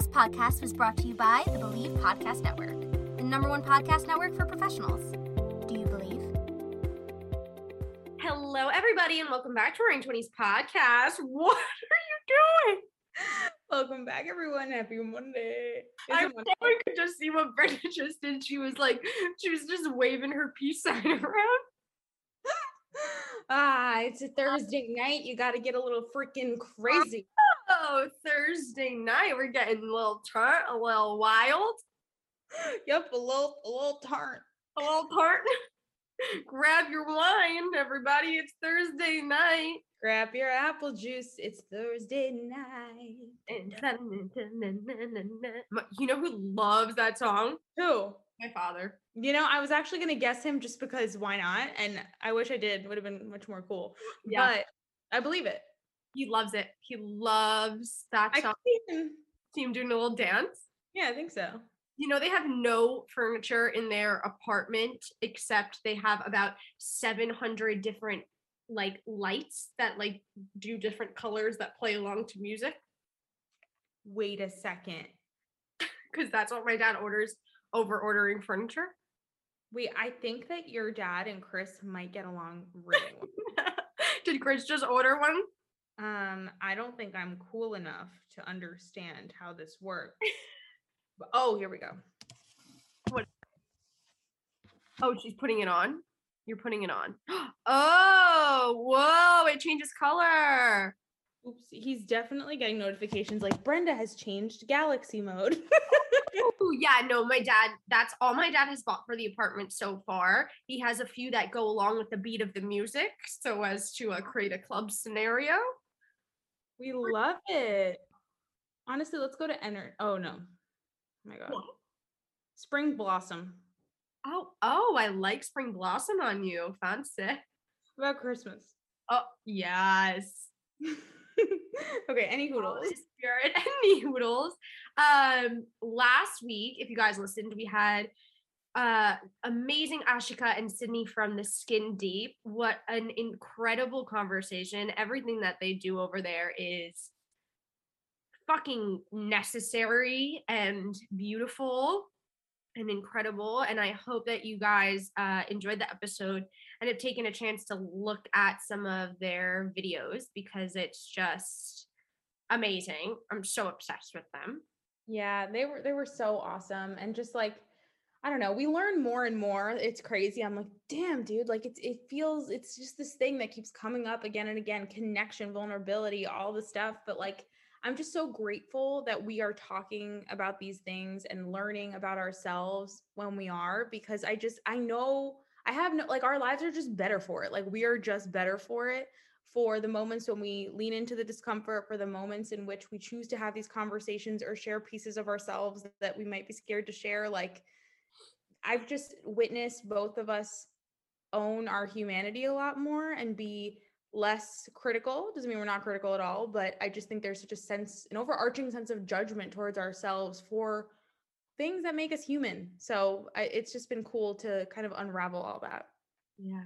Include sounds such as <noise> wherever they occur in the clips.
This podcast was brought to you by the Believe Podcast Network, the number one podcast network for professionals. Do you believe? Hello, everybody, and welcome back to Roaring Twenties podcast. <laughs> What are you doing? Welcome back, everyone. Happy Monday. Is I it wish Monday? I could just see what Brenda just did. She was like, she was just waving her peace sign <laughs> around. Ah, it's a Thursday night. You got to get a little freaking crazy. Oh, Thursday night, we're getting a little turnt, a little wild, <laughs> yep, a little, a little tarn. a little tart. <laughs> Grab your wine, everybody. It's Thursday night. Grab your apple juice. It's Thursday night. You know who loves that song? Who? My father. You know, I was actually gonna guess him just because why not? And I wish I did. Would have been much more cool. <gasps> Yeah. But I believe it. He loves it. He loves that I song. even- See him doing a little dance. yeah, I think so. You know, they have no furniture in their apartment except they have about 700 different like lights that like do different colors that play along to music Wait a second. <laughs> because that's what my dad orders over ordering furniture. Wait, I think that your dad and Chris might get along really well. <laughs> Did Chris just order one? Um, I don't think I'm cool enough to understand how this works. <laughs> But- oh, here we go. What? Oh, she's putting it on. You're putting it on. <gasps> Oh, whoa, it changes color. Oops, he's definitely getting notifications like Brenda has changed galaxy mode. <laughs> <laughs> Oh, yeah, no, my dad, that's all my dad has bought for the apartment so far. He has a few that go along with the beat of the music so as to uh, create a club scenario. we love it. Honestly, let's go to enter. Oh no. Oh my god. What? Spring blossom. Oh, oh, I like spring blossom on you. Fancy. What about Christmas? Oh, yes. <laughs> <laughs> okay, any hoodles. Spirit <laughs> and noodles. Um, last week, if you guys listened, we had uh amazing Ashika and Sydney from the Skin Deep. What an incredible conversation. Everything that they do over there is fucking necessary and beautiful and incredible. And I hope that you guys uh enjoyed the episode and have taken a chance to look at some of their videos because it's just amazing. I'm so obsessed with them. Yeah, they were they were so awesome and just like I don't know, we learn more and more. It's crazy. I'm like, damn, dude, like it's it feels it's just this thing that keeps coming up again and again, connection, vulnerability, all the stuff, but like I'm just so grateful that we are talking about these things and learning about ourselves when we are because I just I know I have no like our lives are just better for it. Like we are just better for it for the moments when we lean into the discomfort, for the moments in which we choose to have these conversations or share pieces of ourselves that we might be scared to share. Like, I've just witnessed both of us own our humanity a lot more and be less critical. Doesn't mean we're not critical at all, but I just think there's such a sense, an overarching sense of judgment towards ourselves for things that make us human. So I, it's just been cool to kind of unravel all that. Yeah.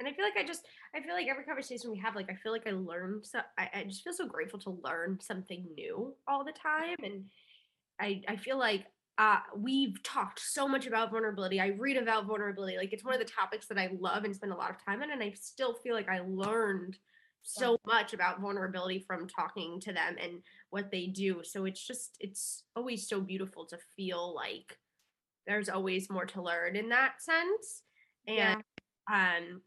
And I feel like I just, I feel like every conversation we have, like, I feel like I learned so, I, I just feel so grateful to learn something new all the time. And I, I feel like uh, we've talked so much about vulnerability. I read about vulnerability. Like, it's one of the topics that I love and spend a lot of time in. And I still feel like I learned so much about vulnerability from talking to them and what they do. So it's just, it's always so beautiful to feel like there's always more to learn in that sense. Yeah. And um,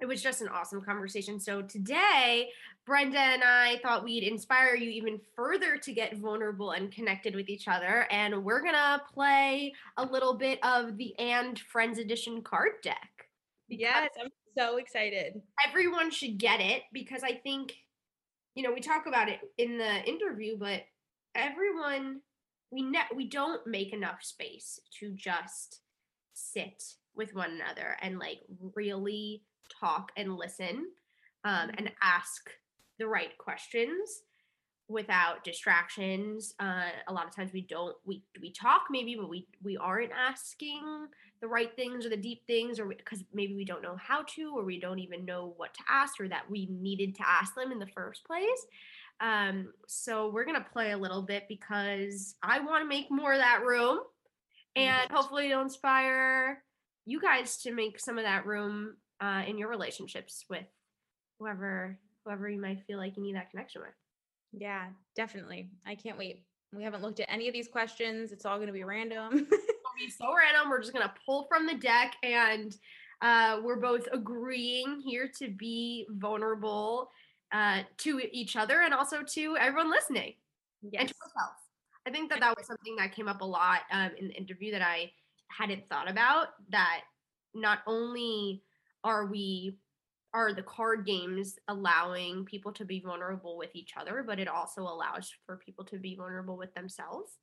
it was just an awesome conversation. So today, Brenda and I thought we'd inspire you even further to get vulnerable and connected with each other. And we're gonna play a little bit of the And Friends Edition card deck. Yes, I'm so excited. everyone should get it because I think, you know, we talk about it in the interview, but everyone we ne- we don't make enough space to just sit with one another and like really talk and listen um, and ask the right questions without distractions uh, a lot of times we don't we we talk maybe but we we aren't asking the right things or the deep things or because maybe we don't know how to or we don't even know what to ask or that we needed to ask them in the first place um, so we're gonna play a little bit because i want to make more of that room and hopefully it'll inspire you guys to make some of that room uh, in your relationships with whoever whoever you might feel like you need that connection with Yeah, definitely. I can't wait. We haven't looked at any of these questions. It's all going to be random. <laughs> Be so random. We're just gonna pull from the deck, and uh, we're both agreeing here to be vulnerable uh, to each other and also to everyone listening and to ourselves. I think that that was something that came up a lot um, in the interview that I hadn't thought about. That not only are we are the card games allowing people to be vulnerable with each other, but it also allows for people to be vulnerable with themselves.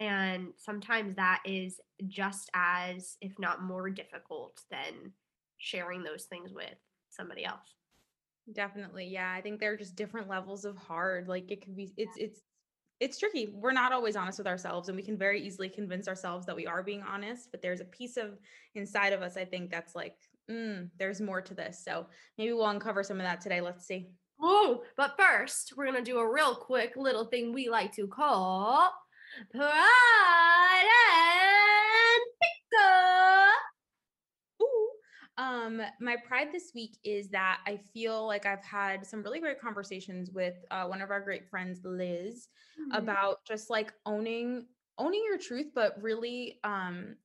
And sometimes that is just as, if not more difficult than sharing those things with somebody else. Definitely. Yeah. I think there are just different levels of hard. Like it could be, it's, it's, it's tricky. We're not always honest with ourselves and we can very easily convince ourselves that we are being honest, but there's a piece of inside of us, I think that's like, mm, there's more to this. So maybe we'll uncover some of that today. Let's see. Oh, but first, we're going to do a real quick little thing we like to call Pride and. Ooh. Um, my pride this week is that I feel like I've had some really great conversations with uh, one of our great friends, Liz, about just like owning owning your truth, but really um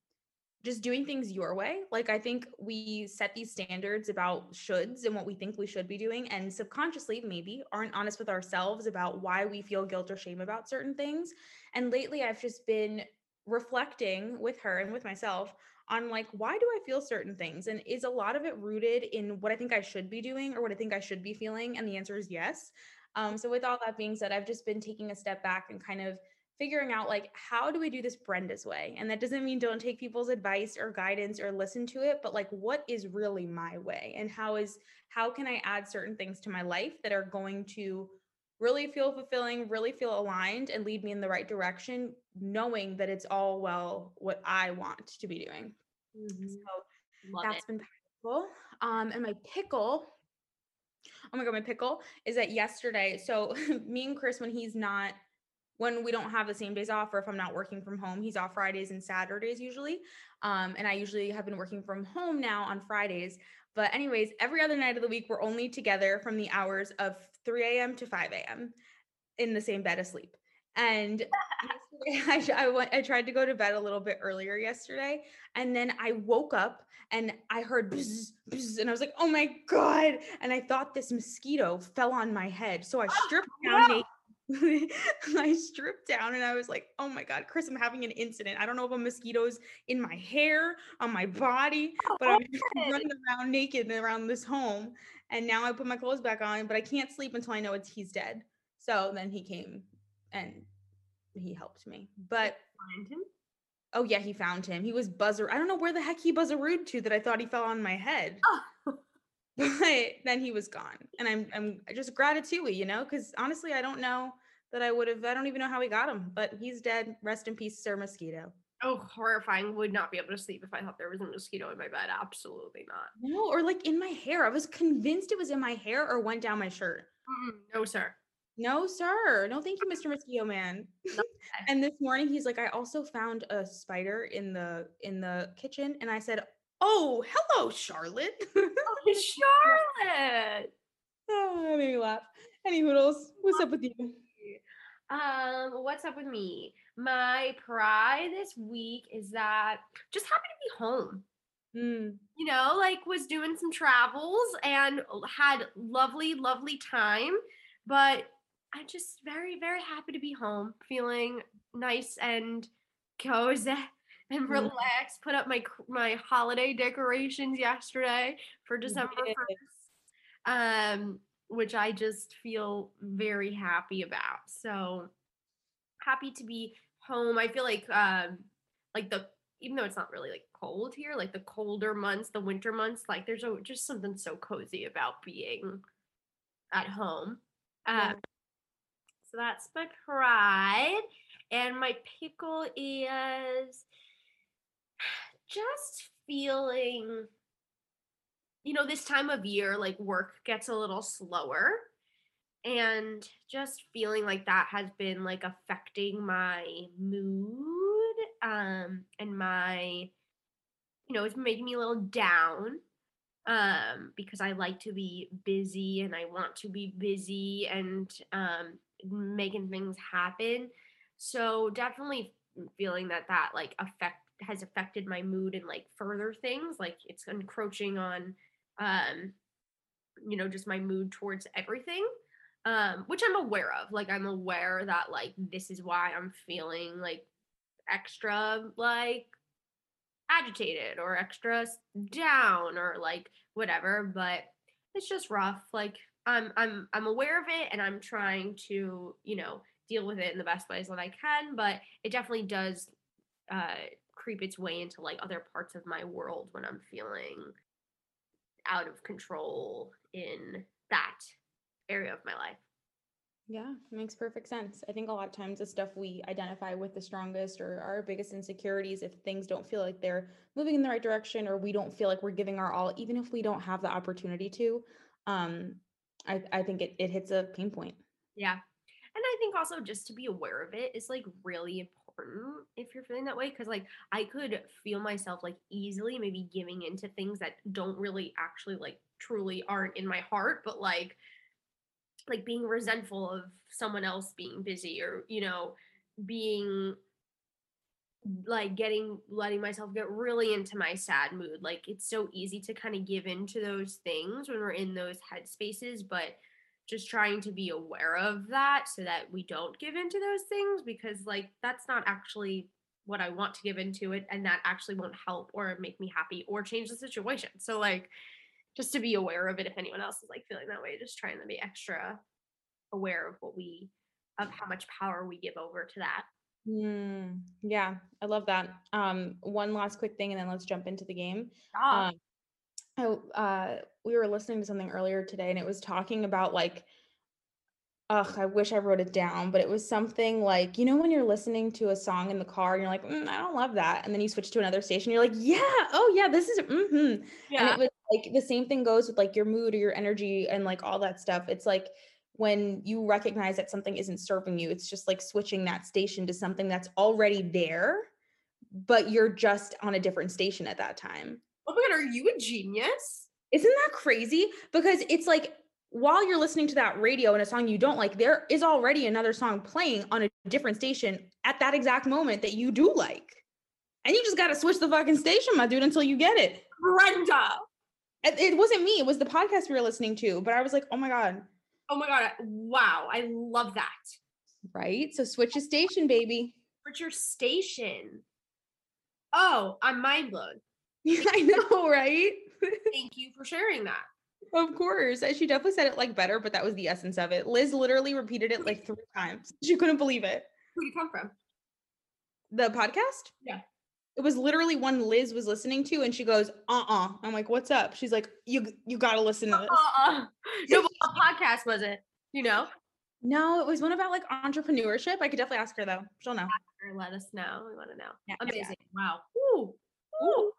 just doing things your way. Like I think we set these standards about shoulds and what we think we should be doing, and subconsciously maybe aren't honest with ourselves about why we feel guilt or shame about certain things. And lately, I've just been reflecting with her and with myself on like why do I feel certain things, and is a lot of it rooted in what I think I should be doing or what I think I should be feeling? And the answer is yes. Um, so with all that being said, I've just been taking a step back and kind of figuring out like how do we do this Brenda's way? And that doesn't mean don't take people's advice or guidance or listen to it, but like what is really my way and how is how can I add certain things to my life that are going to really feel fulfilling, really feel aligned and lead me in the right direction, knowing that it's all well what I want to be doing. Mhm. So Love that's it. been powerful. Um, and my pickle, oh my god, my pickle is that yesterday. So <laughs> me and Chris, when he's not, when we don't have the same days off, or if I'm not working from home, he's off Fridays and Saturdays usually. Um, and I usually have been working from home now on Fridays. But anyways, every other night of the week, we're only together from the hours of 3 a.m. to 5 a.m. in the same bed asleep. And <laughs> <laughs> I, I went, I tried to go to bed a little bit earlier yesterday, and then I woke up and I heard bzz, bzz, and I was like, "Oh my god!" And I thought this mosquito fell on my head, so I stripped down. naked. <laughs> I stripped down and I was like, "Oh my god, Chris, I'm having an incident. I don't know if a mosquito's in my hair, on my body, oh, but I'm <laughs> running around naked around this home." And now I put my clothes back on, but I can't sleep until I know it's he's dead. So then he came and he helped me. But Find him. oh yeah, he found him. He was buzzer. I don't know where the heck he buzzarooed to that I thought he fell on my head. Oh. <laughs> But then he was gone. And I'm I'm just gratitude, you know, because honestly, I don't know that I would have I don't even know how he got him, but he's dead. Rest in peace, Sir Mosquito. Oh, horrifying. Would not be able to sleep if I thought there was a mosquito in my bed. Absolutely not. No, or like in my hair. I was convinced it was in my hair or went down my shirt. Mm-mm, no, sir. No, sir. No, thank you, Mr. Mosquito Man. <laughs> and this morning he's like, I also found a spider in the in the kitchen. And I said, Oh, hello, Charlotte. Oh, <laughs> Charlotte. oh, that made me laugh. Any hoodles, what's up with you? Um, what's up with me? My pride this week is that just happy to be home. Mm, You know, like was doing some travels and had lovely, lovely time. But I'm just very, very happy to be home, feeling nice and cozy and Mhm. relaxed. Put up my my holiday decorations yesterday for December first, um, which I just feel very happy about. So happy to be home. I feel like um like the even though it's not really like cold here, like the colder months, the winter months, like there's a, just something so cozy about being at home. Yeah. Um, so that's my pride. And my pickle is just feeling, you know, this time of year, like work gets a little slower. And just feeling like that has been like affecting my mood um, and my, you know, it's making me a little down um because I like to be busy and I want to be busy and um making things happen. So definitely feeling that that like affect has affected my mood and like further things like it's encroaching on um you know just my mood towards everything um which I'm aware of. Like I'm aware that like this is why I'm feeling like extra like agitated or extra down or like whatever but it's just rough. Like i'm i'm i'm aware of it and i'm trying to you know deal with it in the best ways that i can but it definitely does uh creep its way into like other parts of my world when i'm feeling out of control in that area of my life Yeah, makes perfect sense. I think a lot of times the stuff we identify with the strongest or our biggest insecurities, if things don't feel like they're moving in the right direction or we don't feel like we're giving our all, even if we don't have the opportunity to, um, I, I think it, it hits a pain point. Yeah. And I think also just to be aware of it is like really important if you're feeling that way. Cause like I could feel myself like easily maybe giving into things that don't really actually like truly aren't in my heart, but like like being resentful of someone else being busy or, you know, being like getting letting myself get really into my sad mood. Like it's so easy to kind of give into those things when we're in those headspaces, but just trying to be aware of that so that we don't give into those things because like that's not actually what I want to give into it and that actually won't help or make me happy or change the situation. So like just to be aware of it if anyone else is like feeling that way, just trying to be extra aware of what we of how much power we give over to that. Mm, yeah, I love that. Um, one last quick thing, and then let's jump into the game. Um, oh, uh, we were listening to something earlier today, and it was talking about like, ugh, I wish I wrote it down, but it was something like, you know, when you're listening to a song in the car, and you're like, "Mm, I don't love that, and then you switch to another station, you're like, yeah, oh yeah, this is, mm-hmm. and it was like the same thing goes with like your mood or your energy and like all that stuff. It's like when you recognize that something isn't serving you, it's just like switching that station to something that's already there, but you're just on a different station at that time. Oh my god, are you a genius? Isn't that crazy? Because it's like while you're listening to that radio and a song you don't like, there is already another song playing on a different station at that exact moment that you do like. And you just got to switch the fucking station, my dude, until you get it. Brenda. It, wasn't me, it was the podcast we were listening to, but I was like, oh my God, Oh my god, wow, I love that. right? So switch a station, baby. What's your station? Oh, I'm mind blown. <laughs> I know, right? <laughs> Thank you for sharing that. of course. She definitely said it like better, but that was the essence of it. Liz literally repeated it like three times. <laughs> She couldn't believe it. Who did it come from? The podcast? Yeah. It was literally one Liz was listening to, and she goes, "Uh-uh." I'm like, "What's up?" She's like, "You you gotta listen to this." Uh-uh. No, what podcast was it? You know? No, it was one about like entrepreneurship. I could definitely ask her though. She'll know. Let us know. We want to know. Yeah, yeah, yeah. Amazing. Wow. Ooh. Ooh.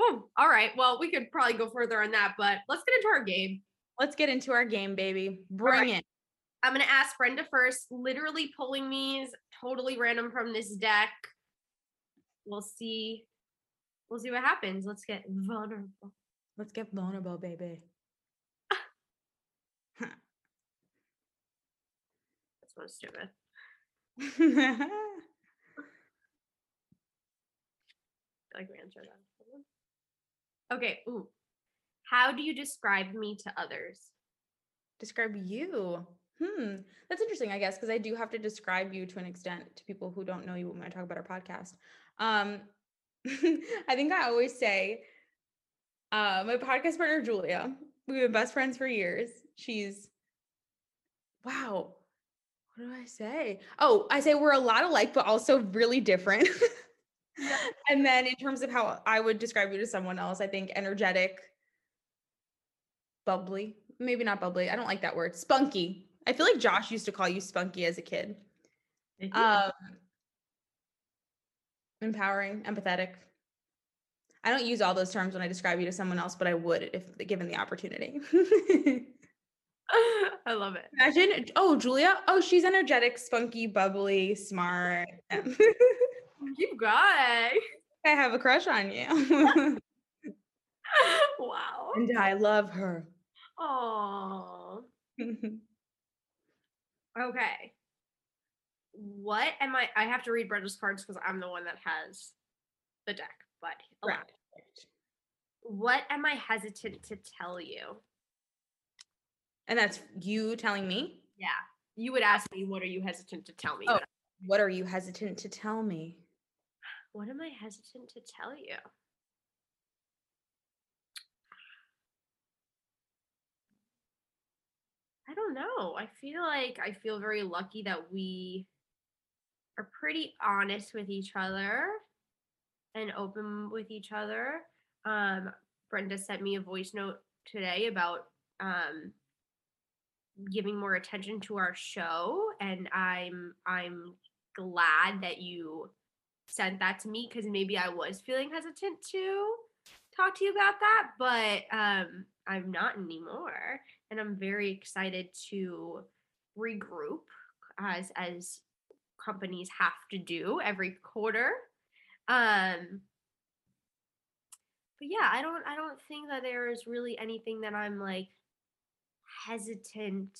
Ooh. All right. Well, we could probably go further on that, but let's get into our game. Let's get into our game, baby. Bring right. it. I'm gonna ask Brenda first, literally pulling these totally random from this deck. We'll see. We'll see what happens. Let's get vulnerable. Let's get vulnerable, baby. That's so stupid. <laughs> Like we answered that. Okay. Ooh. How do you describe me to others? describe you. Hmm, that's interesting, I guess, because I do have to describe you to an extent to people who don't know you when I talk about our podcast. Um, <laughs> I think I always say, uh, my podcast partner Julia, we've been best friends for years. She's, wow, what do I say? Oh, I say we're a lot alike, but also really different. <laughs> and then in terms of how I would describe you to someone else, I think energetic, bubbly, maybe not bubbly. I don't like that word. Spunky. I feel like Josh used to call you spunky as a kid. Um, empowering, empathetic. I don't use all those terms when I describe you to someone else, but I would if given the opportunity. <laughs> I love it. Imagine, oh, Julia, oh, she's energetic, spunky, bubbly, smart. <laughs> you guys. I have a crush on you. <laughs> wow. and I love her. Oh. <laughs> okay. What am I? I have to read Brenda's cards because I'm the one that has the deck, but right. What am I hesitant to tell you? And that's you telling me? Yeah. You would ask me, what are you hesitant to tell me? Oh, what are you hesitant to tell me? What am I hesitant to tell you? I don't know. I feel like I feel very lucky that we are pretty honest with each other and open with each other. Um, Brenda sent me a voice note today about um, giving more attention to our show, and I'm I'm glad that you sent that to me because maybe I was feeling hesitant to talk to you about that, but um, I'm not anymore, and I'm very excited to regroup as as companies have to do every quarter. Um, but yeah, I don't I don't think that there is really anything that I'm like hesitant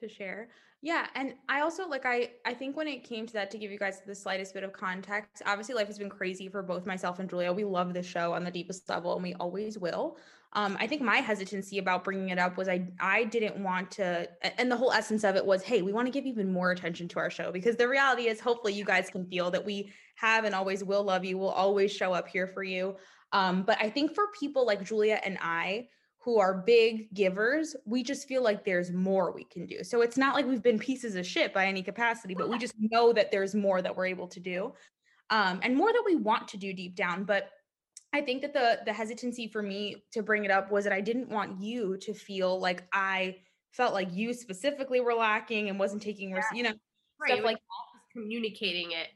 to share. Yeah, and I also like I I think when it came to that to give you guys the slightest bit of context, obviously life has been crazy for both myself and Julia. We love the show on the deepest level and we always will. Um I think my hesitancy about bringing it up was I I didn't want to and the whole essence of it was hey, we want to give even more attention to our show because the reality is hopefully you guys can feel that we have and always will love you. We'll always show up here for you. Um but I think for people like Julia and I who are big givers, we just feel like there's more we can do. So it's not like we've been pieces of shit by any capacity, but we just know that there's more that we're able to do. Um, and more that we want to do deep down. But I think that the the hesitancy for me to bring it up was that I didn't want you to feel like I felt like you specifically were lacking and wasn't taking, yeah. you know, right. stuff like communicating it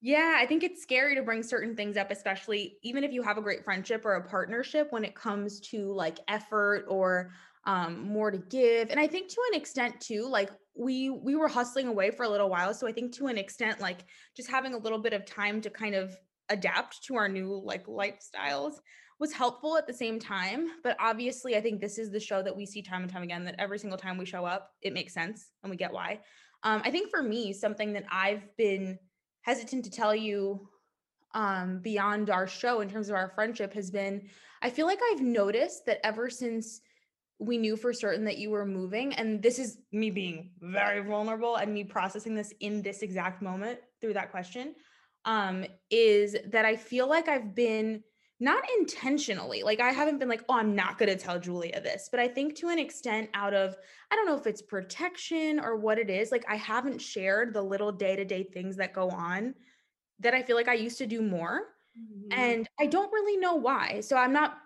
yeah, I think it's scary to bring certain things up, especially even if you have a great friendship or a partnership when it comes to like effort or um, more to give. And I think to an extent too, like we we were hustling away for a little while, so I think to an extent, like just having a little bit of time to kind of adapt to our new like lifestyles was helpful at the same time. But obviously, I think this is the show that we see time and time again that every single time we show up, it makes sense and we get why. Um, I think for me, something that I've been hesitant to tell you um, beyond our show in terms of our friendship has been I feel like I've noticed that ever since we knew for certain that you were moving, and this is me being very vulnerable and me processing this in this exact moment through that question, um, is that I feel like I've been not intentionally like i haven't been like oh i'm not going to tell julia this but i think to an extent out of i don't know if it's protection or what it is like i haven't shared the little day-to-day things that go on that i feel like i used to do more mm-hmm. and i don't really know why so i'm not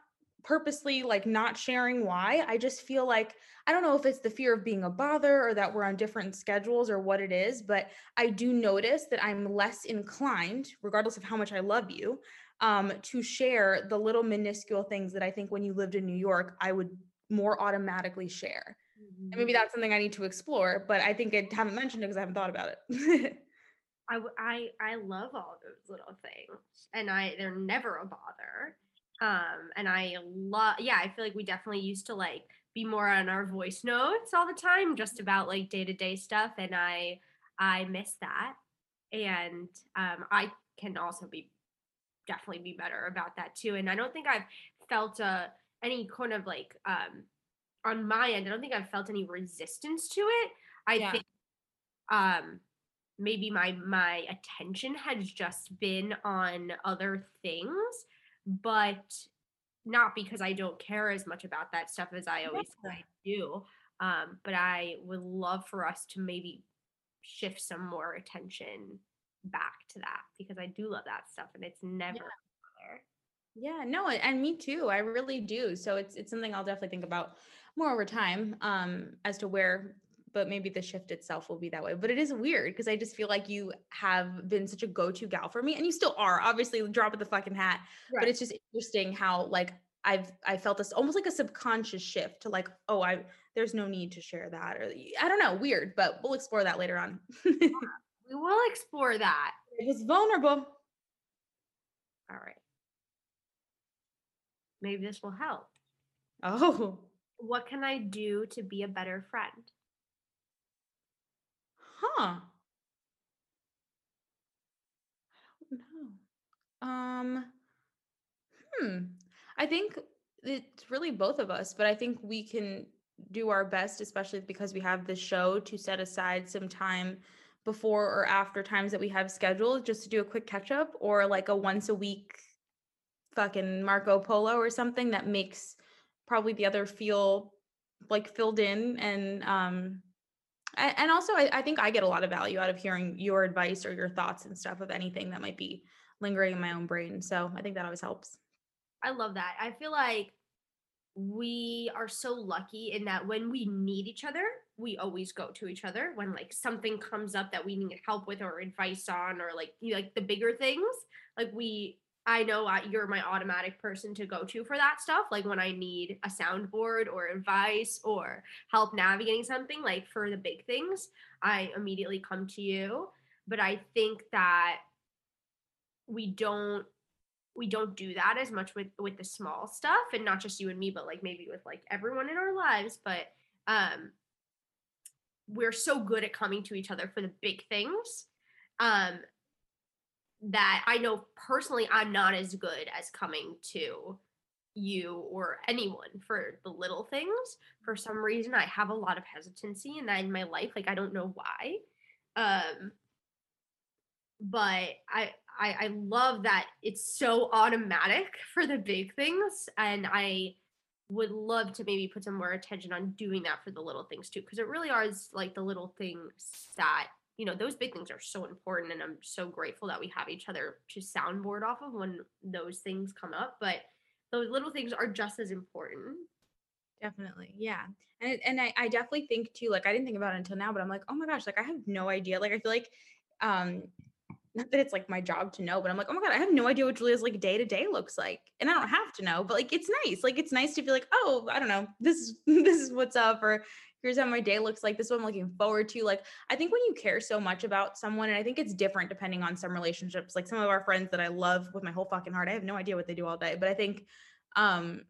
purposely like not sharing why i just feel like i don't know if it's the fear of being a bother or that we're on different schedules or what it is but i do notice that i'm less inclined regardless of how much i love you um, to share the little minuscule things that I think when you lived in New York, I would more automatically share. Mm-hmm. And maybe mm-hmm. that's something I need to explore, but I think I haven't mentioned it because I haven't thought about it. <laughs> I, I I love all those little things, and I they're never a bother. Um, and I love, yeah, I feel like we definitely used to like be more on our voice notes all the time, just about like day to day stuff, and I I miss that, and um, I can also be definitely be better about that too. And I don't think I've felt uh, any kind of like um, on my end. I don't think I've felt any resistance to it. I yeah. think um, maybe my my attention has just been on other things, but not because I don't care as much about that stuff as I always <laughs> yeah. I do. Um, but I would love for us to maybe shift some more attention back to that because I do love that stuff and it's never there. Yeah, no, and- me too. I really do. So it's it's something I'll definitely think about more over time um as to where but maybe the shift itself will be that way. But it is weird because I just feel like you have been such a go-to gal for me and you still are. Obviously, drop of the fucking hat. But it's just interesting how like I've I felt this almost like a subconscious shift to like, oh, I there's no need to share that or I don't know, weird, but we'll explore that later on. <laughs> we will explore that. It was vulnerable. All right. Maybe this will help. Oh, What can I do to be a better friend? huh. I don't know. Um, hmm. I think it's really both of us, but I think we can do our best, especially because we have this show, to set aside some time before or after times that we have scheduled just to do a quick catch up or like a once a week fucking Marco Polo or something that makes probably the other feel like filled in and um and also I, I think i get a lot of value out of hearing your advice or your thoughts and stuff of anything that might be lingering in my own brain so i think that always helps I love that. I feel like we are so lucky in that when we need each other, we always go to each other. When like something comes up that we need help with or advice on, or like you like the bigger things, like we. I know I, you're my automatic person to go to for that stuff. Like when I need a soundboard or advice or help navigating something, like for the big things, I immediately come to you. But I think that we don't we don't do that as much with with the small stuff and not just you and me but like maybe with like everyone in our lives but um we're so good at coming to each other for the big things um that I know personally I'm not as good as coming to you or anyone for the little things. For some reason I have a lot of hesitancy in that in my life like I don't know why. Um but I, I I love that it's so automatic <laughs> for the big things, and I would love to maybe put some more attention on doing that for the little things too, because it really are like the little things that you know those big things are so important, and I'm so grateful that we have each other to soundboard off of when those things come up. But those little things are just as important. Definitely. Yeah. And and I, I definitely think too, like I didn't think about it until now, but I'm like, oh my gosh, like I have no idea. Like I feel like um not that it's like my job to know, but I'm like, oh my God, I have no idea what Julia's like day to day looks like. And I don't have to know, but like it's nice. Like it's nice to feel like, oh, I don't know, this is <laughs> this is what's up, or here's how my day looks like. This is what I'm looking forward to. Like I think when you care so much about someone, and I think it's different depending on some relationships. Like some of our friends that I love with my whole fucking heart, I have no idea what they do all day, but I think um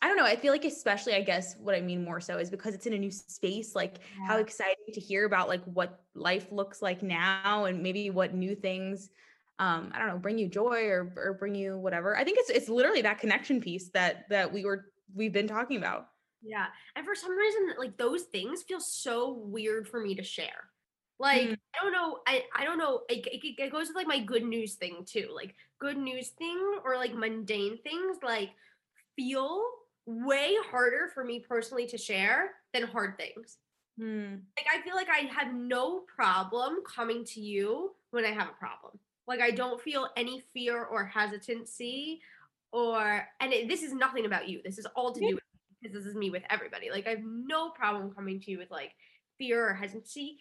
I don't know. I feel like, especially, I guess what I mean more so is because it's in a new space. Like, how exciting to hear about like what life looks like now, and maybe what new things, um, I don't know, bring you joy or or bring you whatever. I think it's it's literally that connection piece that that we were we've been talking about. Yeah. And for some reason, like those things feel so weird for me to share. Like, Mm. I don't know. I, I don't know. It, it, it goes with like my good news thing too. Like, good news thing or like mundane things like feel way harder for me personally to share than hard things. Hmm. Like, I feel like I have no problem coming to you when I have a problem. Like, I don't feel any fear or hesitancy or, and it, this is nothing about you. This is all to do with because this is me with everybody. Like I have no problem coming to you with like fear or hesitancy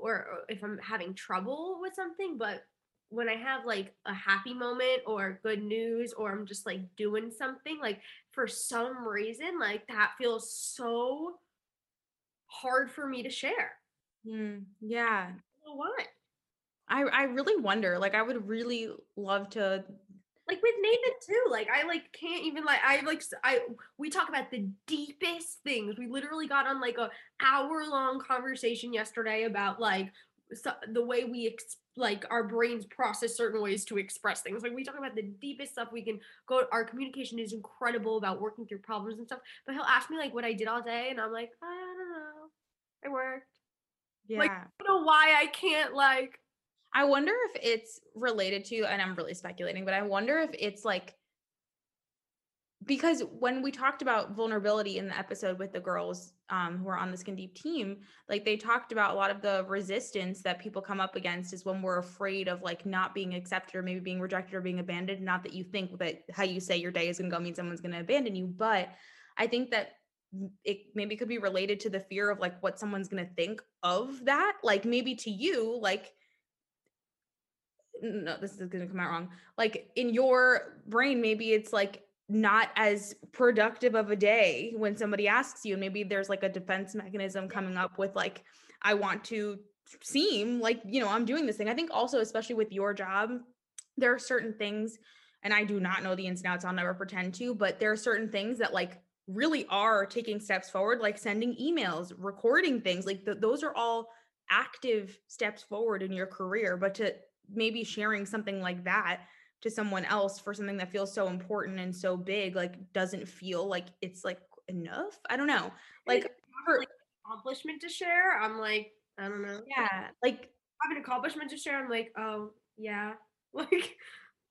or, or if I'm having trouble with something, but when I have like a happy moment or good news or I'm just like doing something, like for some reason, like that feels so hard for me to share. Hmm. Yeah. I don't know why. I I really wonder. Like, I would really love to. like with Nathan too. Like I like can't even like I like I we talk about the deepest things. We literally got on like a hour long conversation yesterday about like so, the way we ex- like our brains process certain ways to express things. Like we talk about the deepest stuff we can go. Our communication is incredible about working through problems and stuff. But he'll ask me like what I did all day, and I'm like I don't know. I worked. Yeah. Like, I don't know why I can't like. I wonder if it's related to, and I'm really speculating, but I wonder if it's like because when we talked about vulnerability in the episode with the girls um, who are on the skin deep team like they talked about a lot of the resistance that people come up against is when we're afraid of like not being accepted or maybe being rejected or being abandoned. Not that you think that how you say your day is going to go means someone's going to abandon you but i think that it maybe could be related to the fear of like what someone's going to think of that. Like maybe to you like no this is going to come out wrong. Like in your brain maybe it's like not as productive of a day when somebody asks you maybe there's like a defense mechanism coming up with like i want to seem like you know i'm doing this thing. I think also especially with your job there are certain things and i do not know the ins and outs i'll never pretend to but there are certain things that like really are taking steps forward like sending emails recording things like th- those are all active steps forward in your career but to maybe sharing something like that to someone else for something that feels so important and so big like doesn't feel like it's like enough? I don't know. Like, like accomplishment to share. I'm like i don't know. Yeah like have an accomplishment to share. I'm like oh yeah. <laughs> Like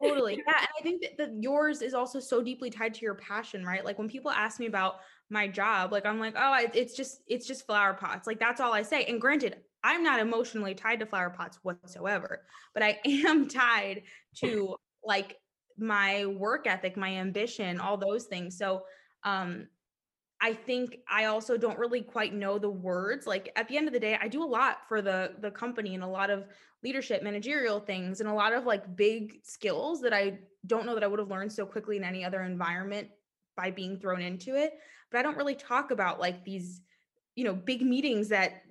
totally. <laughs> Yeah and i think that, that yours is also so deeply tied to your passion right? Like when people ask me about my job like i'm like oh it's just it's just flower pots. Like that's all i say. And granted i'm not emotionally tied to flower pots whatsoever but i <laughs> am tied to like my work ethic, my ambition, all those things. So um I think I also don't really quite know the words. Like at the end of the day, I do a lot for the the company and a lot of leadership, managerial things and a lot of like big skills that I don't know that I would have learned so quickly in any other environment by being thrown into it. But I don't really talk about like these you know big meetings that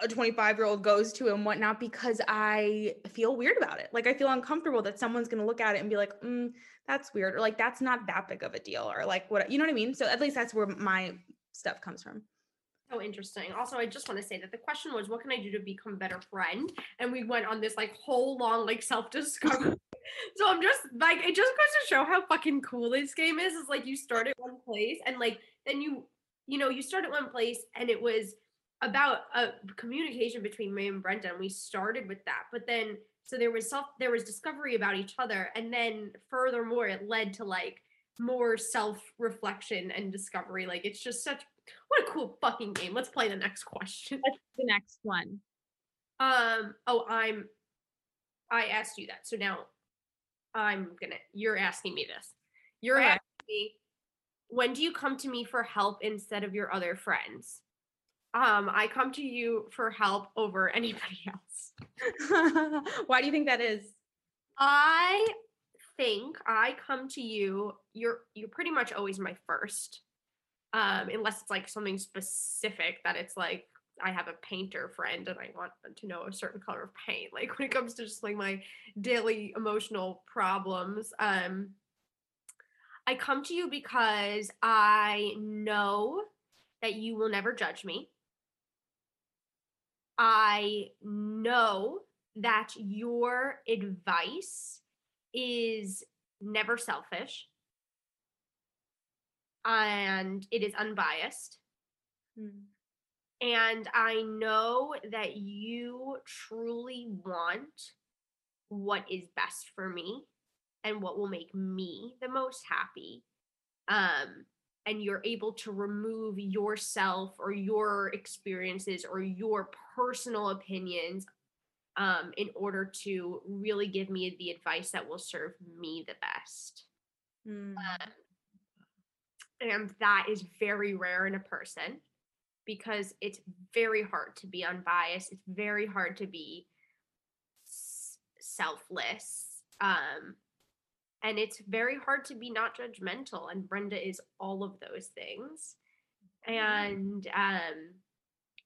a 25 year old goes to and whatnot because I feel weird about it. Like I feel uncomfortable that someone's going to look at it and be like, mm, that's weird. Or like, that's not that big of a deal. Or like, what, you know what I mean? So at least that's where my stuff comes from. So interesting. Also, I just want to say that the question was, what can I do to become a better friend? And we went on this like whole long like self discovery. <laughs> so I'm just like, it just goes to show how fucking cool this game is. Is like you start at one place and like then you, you know, you start at one place and it was about a communication between me and Brenda, and we started with that. But then, so there was self, there was discovery about each other, and then furthermore, it led to like more self reflection and discovery. Like it's just such what a cool fucking game. Let's play the next question. What's the next one? Um. Oh, I'm. I asked you that, so now I'm gonna. You're asking me this. You're okay. asking me. When do you come to me for help instead of your other friends? Um, I come to you for help over anybody <laughs> else. <laughs> Why do you think that is? I think I come to you. You're you're pretty much always my first, um, unless it's like something specific that it's like I have a painter friend and I want them to know a certain color of paint. Like when it comes to just like my daily emotional problems, um, I come to you because I know that you will never judge me. I know that your advice is never selfish and it is unbiased. Mm. And I know that you truly want what is best for me and what will make me the most happy. Um, and you're able to remove yourself or your experiences or your personal opinions um, in order to really give me the advice that will serve me the best. Mm. Um, and that is very rare in a person because it's very hard to be unbiased. It's very hard to be s- selfless. Um, and it's very hard to be not judgmental and brenda is all of those things. And um,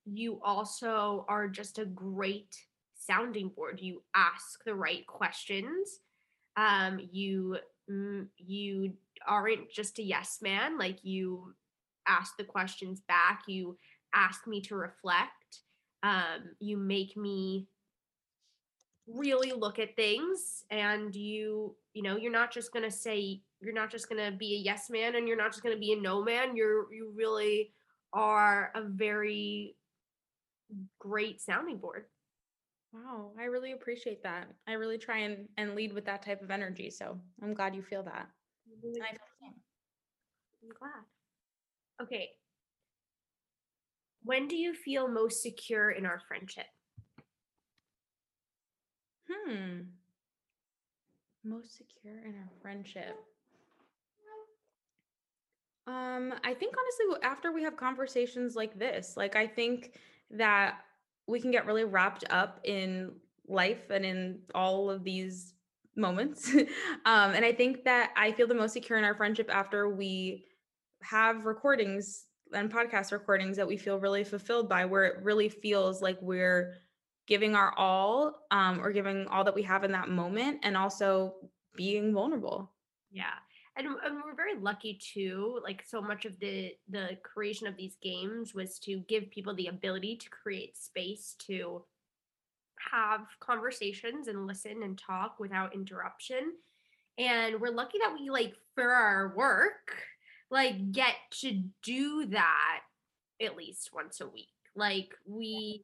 you also are just a great sounding board. You ask the right questions. Um, you mm, you aren't just a yes man like you ask the questions back you ask me to reflect. Um, you make me really look at things and you you know you're not just going to say you're not just going to be a yes man and you're not just going to be a no man you're you really are a very great sounding board wow i really appreciate that i really try and and lead with that type of energy so i'm glad you feel that I'm glad. Okay. When do you feel most secure in our friendship? Hmm. Most secure in our friendship. Um, I think honestly, after we have conversations like this, like I think that we can get really wrapped up in life and in all of these moments. <laughs> um, and I think that I feel the most secure in our friendship after we have recordings and podcast recordings that we feel really fulfilled by, where it really feels like we're giving our all um, or giving all that we have in that moment and also being vulnerable. Yeah. And, and we're very lucky too like so much of the the creation of these games was to give people the ability to create space to have conversations and listen and talk without interruption and we're lucky that we like for our work like get to do that at least once a week like we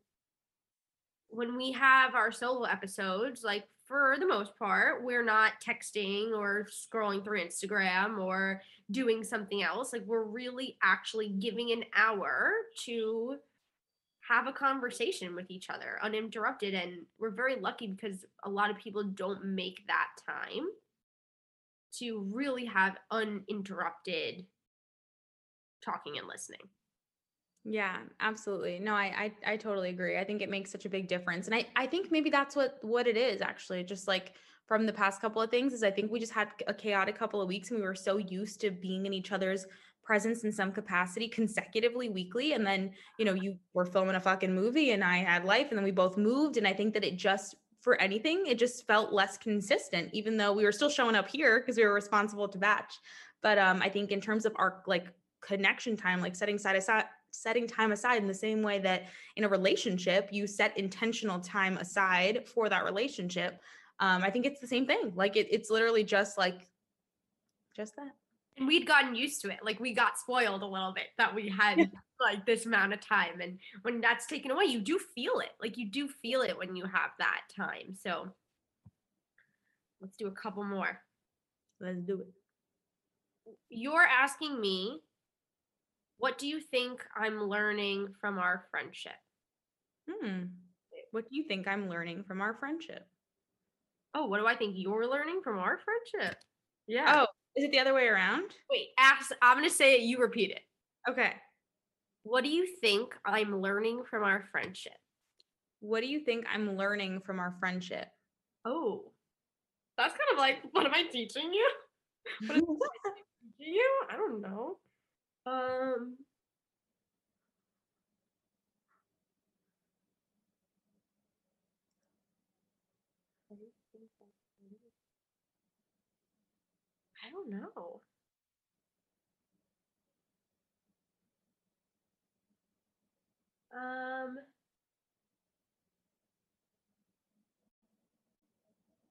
when we have our solo episodes, like for the most part, we're not texting or scrolling through Instagram or doing something else. Like we're really actually giving an hour to have a conversation with each other uninterrupted. And we're very lucky because a lot of people don't make that time to really have uninterrupted talking and listening. Yeah, absolutely. No, I, I I totally agree. I think it makes such a big difference. And I I think maybe that's what what it is actually. Just like from the past couple of things is I think we just had a chaotic couple of weeks and we were so used to being in each other's presence in some capacity consecutively weekly and then, you know, you were filming a fucking movie and I had life and then we both moved and I think that it just for anything, it just felt less consistent even though we were still showing up here because we were responsible to batch. But um I think in terms of our like connection time like setting side aside setting time aside in the same way that in a relationship you set intentional time aside for that relationship um, i think it's the same thing. Like it, it's literally just like just that. And we'd gotten used to it. Like we got spoiled a little bit that we had like this amount of time. And when that's taken away you do feel it. Like you do feel it when you have that time. So let's do a couple more. Let's do it. You're asking me what do you think I'm learning from our friendship? Hmm. What do you think I'm learning from our friendship? Oh, what do I think you're learning from our friendship? Yeah. Oh, is it the other way around? Wait, ask, I'm going to say it, you repeat it. Okay. What do you think I'm learning from our friendship? What do you think I'm learning from our friendship? Oh, that's kind of like, what am I teaching you? <laughs> What am I teaching you? I don't know. Um. I don't know. Um.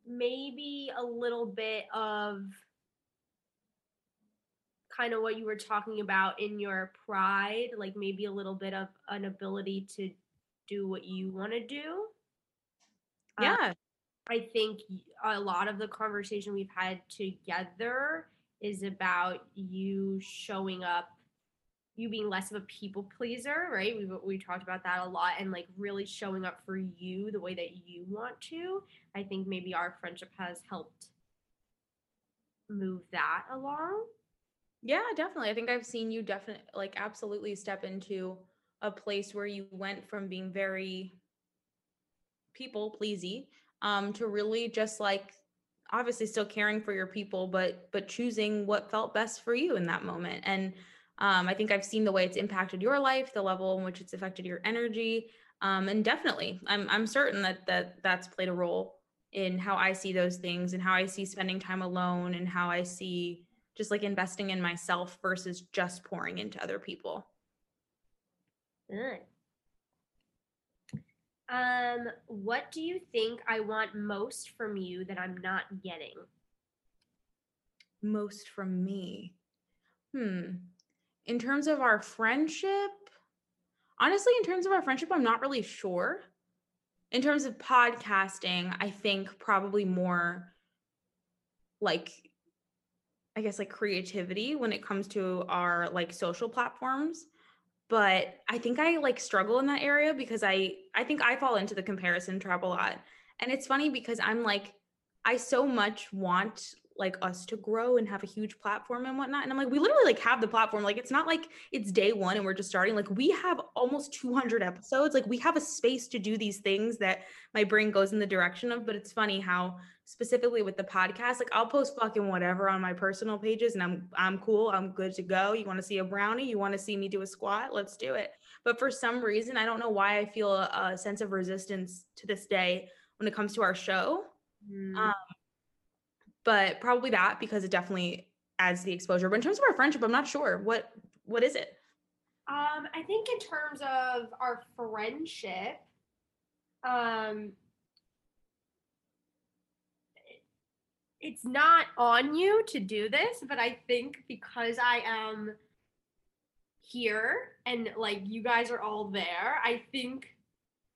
Maybe a little bit of kind of what you were talking about in your pride, like maybe a little bit of an ability to do what you want to do. Um, yeah. I think a lot of the conversation we've had together is about you showing up, you being less of a people pleaser, right? We we talked about that a lot, and like really showing up for you the way that you want to. I think maybe our friendship has helped move that along. Yeah, definitely. I think I've seen you definitely like absolutely step into a place where you went from being very people pleasy um to really just like obviously still caring for your people but but choosing what felt best for you in that moment and um, i think i've seen the way it's impacted your life the level in which it's affected your energy um, and definitely i'm i'm certain that that that's played a role in how i see those things and how i see spending time alone and how i see just like investing in myself versus just pouring into other people. Good. Um, what do you think I want most from you that I'm not getting? Most from me. Hmm. In terms of our friendship, honestly, in terms of our friendship, I'm not really sure. In terms of podcasting, I think probably more like I guess like creativity when it comes to our like social platforms. But I think I like struggle in that area because I I think I fall into the comparison trap a lot. And it's funny because I'm like I so much want like us to grow and have a huge platform and whatnot. And I'm like, we literally like have the platform. Like it's not like it's day one and we're just starting. Like we have almost 200 episodes. Like we have a space to do these things that my brain goes in the direction of. But it's funny how specifically with the podcast, like I'll post fucking whatever on my personal pages and I'm I'm cool. I'm good to go. You want to see a brownie? You want to see me do a squat? Let's do it. But for some reason, I don't know why I feel a, a sense of resistance to this day when it comes to our show. Mm. Um, but probably that because it definitely adds the exposure. But in terms of our friendship, I'm not sure what what is it. Um, I think in terms of our friendship, um, it's not on you to do this, but I think because I am here and like you guys are all there, I think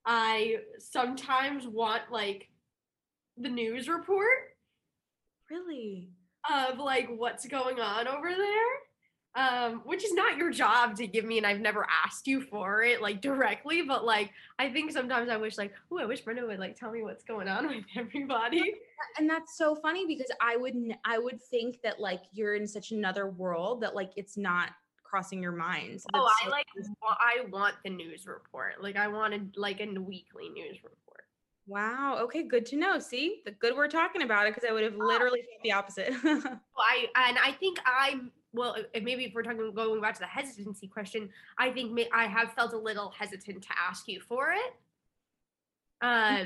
I sometimes want like the news report Really? of like what's going on over there. Um, which is not your job to give me, and I've never asked you for it like directly, but like I think sometimes I wish like, oh, I wish Brenda would like tell me what's going on <laughs> with everybody. And that's so funny because I would I would think that like you're in such another world that like it's not crossing your mind. So Oh, I so like. I want the news report. Like I wanted like a weekly news report. Wow. Okay, good to know. See, the good we're talking about it because I would have literally thought the opposite. <laughs> I and I think I'm well. If maybe if we're talking going back to the hesitancy question, I think may, I have felt a little hesitant to ask you for it. Um,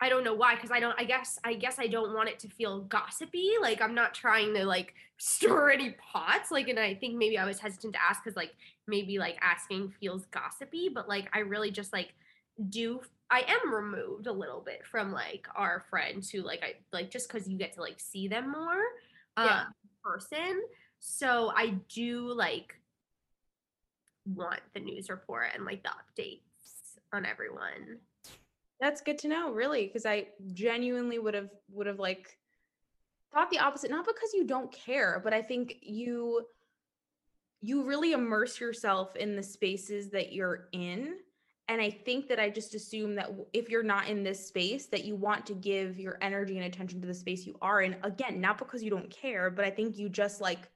I don't know why, because I don't. I guess I guess I don't want it to feel gossipy. Like I'm not trying to like <laughs> stir any pots. Like, and I think maybe I was hesitant to ask because like maybe like asking feels gossipy, but like I really just like do I am removed a little bit from like our friends who like I like just because you get to like see them more um Yeah. person. So I do like want the news report and like the updates on everyone. That's good to know, really, because I genuinely would have would have like thought the opposite. Not because you don't care, but I think you you really immerse yourself in the spaces that you're in. And I think that I just assume that if you're not in this space, that you want to give your energy and attention to the space you are in. Again, not because you don't care, but I think you just like,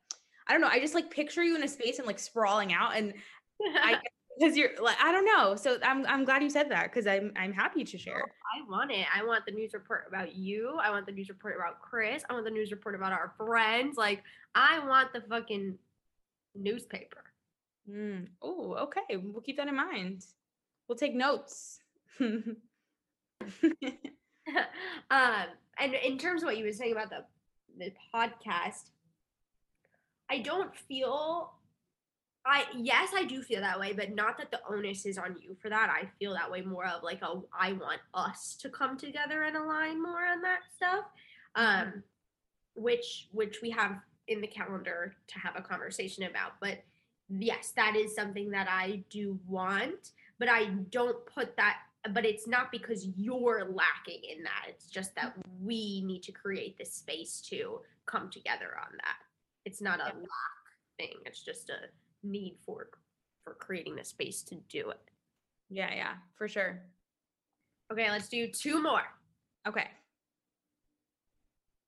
I don't know, I just like picture you in a space and like sprawling out. And I <laughs> <laughs> because you're like, I don't know. So I'm I'm glad you said that because I'm I'm happy to share. I want it. I want the news report about you. I want the news report about Chris. I want the news report about our friends. Like I want the fucking newspaper. Mm. Oh, okay. We'll keep that in mind. We'll take notes. <laughs> <laughs> um, and in terms of what you were saying about the the podcast, I don't feel I yes, I do feel that way, but not that the onus is on you for that. I feel that way more of like a I want us to come together and align more on that stuff. Um which which we have in the calendar to have a conversation about. But yes, that is something that I do want, but I don't put that but it's not because you're lacking in that. It's just that we need to create this space to come together on that. It's not a lack thing. It's just a need for for creating the space to do it. yeah, yeah, for sure. Okay, let's do two more. Okay.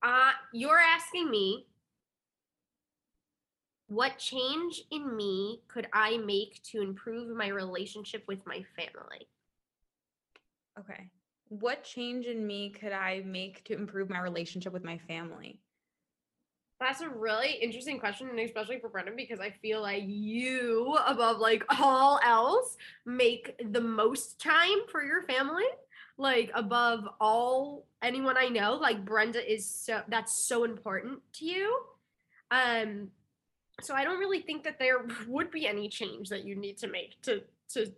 Uh you're asking me what change in me could I make to improve my relationship with my family? Okay. What change in me could I make to improve my relationship with my family? That's a really interesting question, and especially for Brenda, because I feel like you, above like all else, make the most time for your family. Like above all anyone I know, like Brenda is so that's so important to you. Um, so I don't really think that there <laughs> would be any change that you need to make to to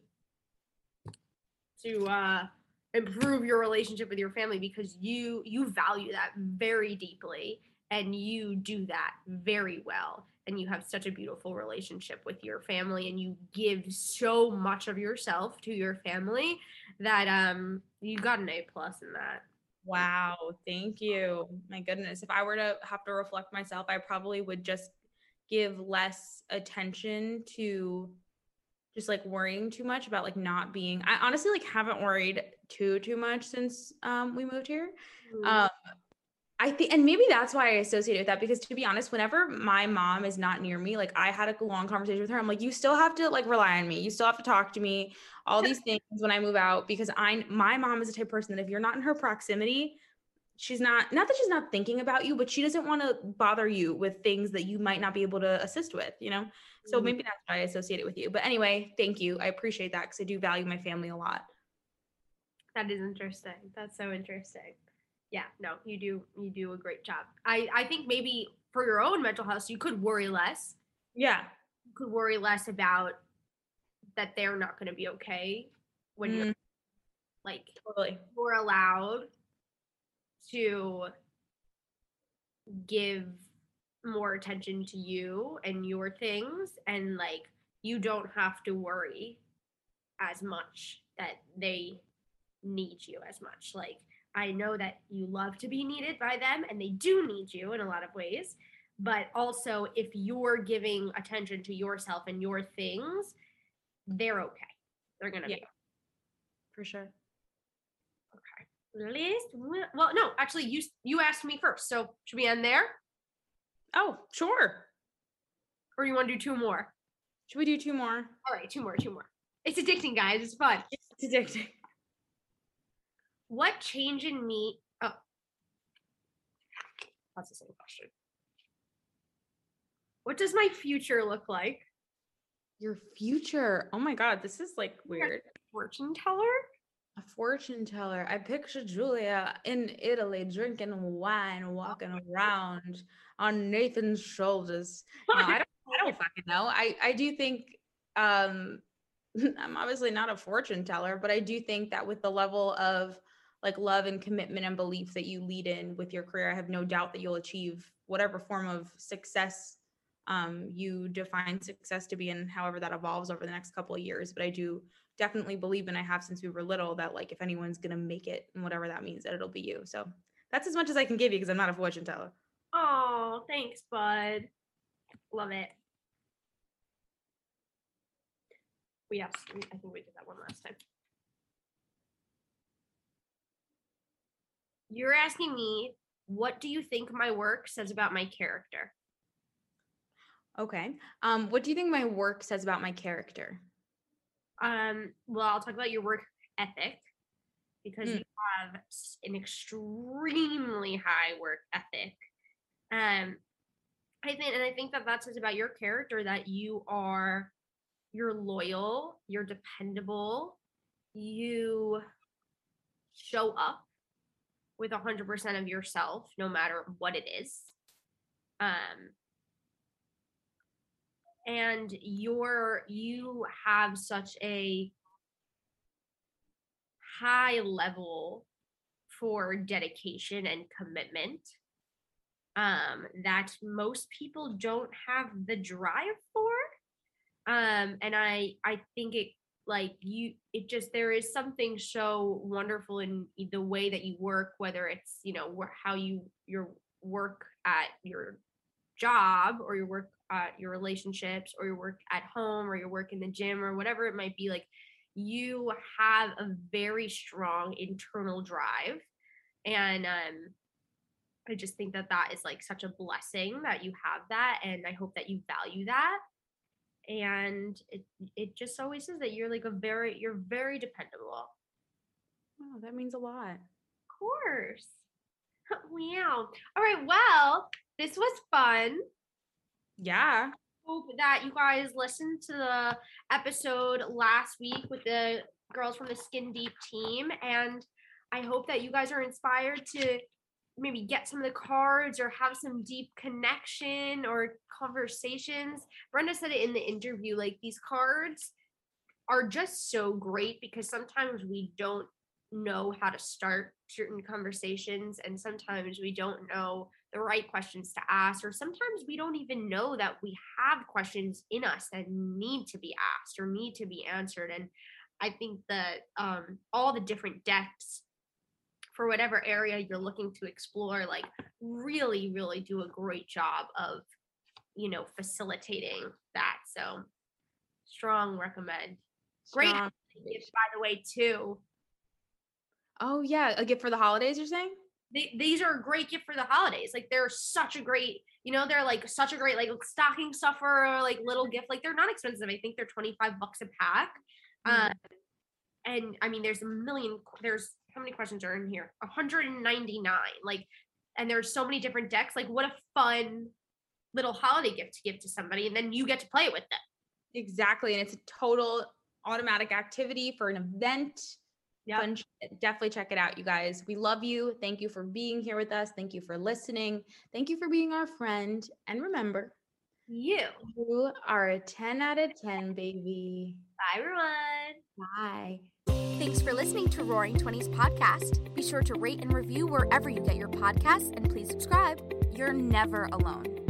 to uh improve your relationship with your family because you you value that very deeply and you do that very well and you have such a beautiful relationship with your family and you give so much of yourself to your family that um you got an A plus in that. Wow, thank you. My goodness. If I were to have to reflect myself, I probably would just give less attention to just like worrying too much about like not being I honestly like haven't worried too too much since um we moved here. Mm. Um I think and maybe that's why I associate it with that because to be honest, whenever my mom is not near me, like I had a long conversation with her. I'm like, you still have to like rely on me. You still have to talk to me, all <laughs> these things when I move out because I my mom is the type of person that if you're not in her proximity, she's not not that she's not thinking about you, but she doesn't want to bother you with things that you might not be able to assist with, you know? So Mhm. maybe that's why I associate it with you. But anyway, thank you. I appreciate that because I do value my family a lot. That is interesting. That's so interesting. Yeah, no, you do you do a great job. I I think maybe for your own mental health, you could worry less. Yeah. You could worry less about that they're not going to be okay when you're Mm, like totally. you're allowed to give more attention to you and your things and like you don't have to worry as much that they need you as much like i know that you love to be needed by them and they do need you in a lot of ways but also if you're giving attention to yourself and your things they're okay they're gonna Yeah. be For sure. List well no actually you you asked me first so should we end there Oh, sure. or you want to do two more Should we do two more? all right two more two more it's addicting guys it's fun It's addicting. what change in me oh that's the same question what does my future look like Your future. Oh my God, this is like weird. fortune teller A fortune teller. I picture Julia in Italy drinking wine, walking around on Nathan's shoulders. No, I don't I don't fucking know. I I do think um <laughs> I'm obviously not a fortune teller, but I do think that with the level of like love and commitment and belief that you lead in with your career, I have no doubt that you'll achieve whatever form of success um, you define success to be and however that evolves over the next couple of years. But I do definitely believe, and I have since we were little, that like if anyone's gonna make it and whatever that means, that it'll be you. So that's as much as I can give you because I'm not a fortune teller. oh thanks bud love it we asked i think we did that one last time you're asking me what do you think my work says about my character Okay. Um, what do you think my work says about my character? Um, well, I'll talk about your work ethic because Mm. you have an extremely high work ethic. Um, I think, and I think that that says about your character that you are, you're loyal, you're dependable, you show up with a hundred percent of yourself, no matter what it is. Um, and you're you have such a high level for dedication and commitment um that most people don't have the drive for. Um and i i think it like you it just there is something so wonderful in the way that you work whether it's you know how you your work at your job or your work at your relationships or your work at home or your work in the gym or whatever it might be like you have a very strong internal drive. And um i just think that that is like such a blessing that you have that and i hope that you value that. And it it just always says that you're like a very you're very dependable. Oh, that means a lot. of course. <laughs> Wow. All right well this was fun Yeah. hope that you guys listened to the episode last week with the girls from the Skin Deep team. And I hope that you guys are inspired to maybe get some of the cards or have some deep connection or conversations. Brenda said it in the interview like these cards are just so great because sometimes we don't know how to start certain conversations and sometimes we don't know the right questions to ask or sometimes we don't even know that we have questions in us that need to be asked or need to be answered and i think that um, all the different depths for whatever area you're looking to explore, like really, really do a great job of, you know, facilitating that. So strong recommend. Great Strong. gift, by the way, too. Oh yeah, a gift for the holidays. You're saying? They, these are a great gift for the holidays. Like they're such a great, you know, they're like such a great like stocking stuffer or like little gift. Like they're not expensive. I think they're 25 bucks a pack. Uh, and I mean, there's a million, there's how many questions are in here? 199. Like, and there's so many different decks. Like, what a fun little holiday gift to give to somebody. And then you get to play it with them. Exactly, and it's a total automatic activity for an event. Yep. Fun. Definitely check it out, you guys. We love you. Thank you for being here with us. Thank you for listening. Thank you for being our friend. And remember, You. you are a 10 out of 10, baby. Bye, everyone. Bye. Thanks for listening to Roaring Twenties podcast. Be sure to rate and review wherever you get your podcasts and please subscribe. You're never alone.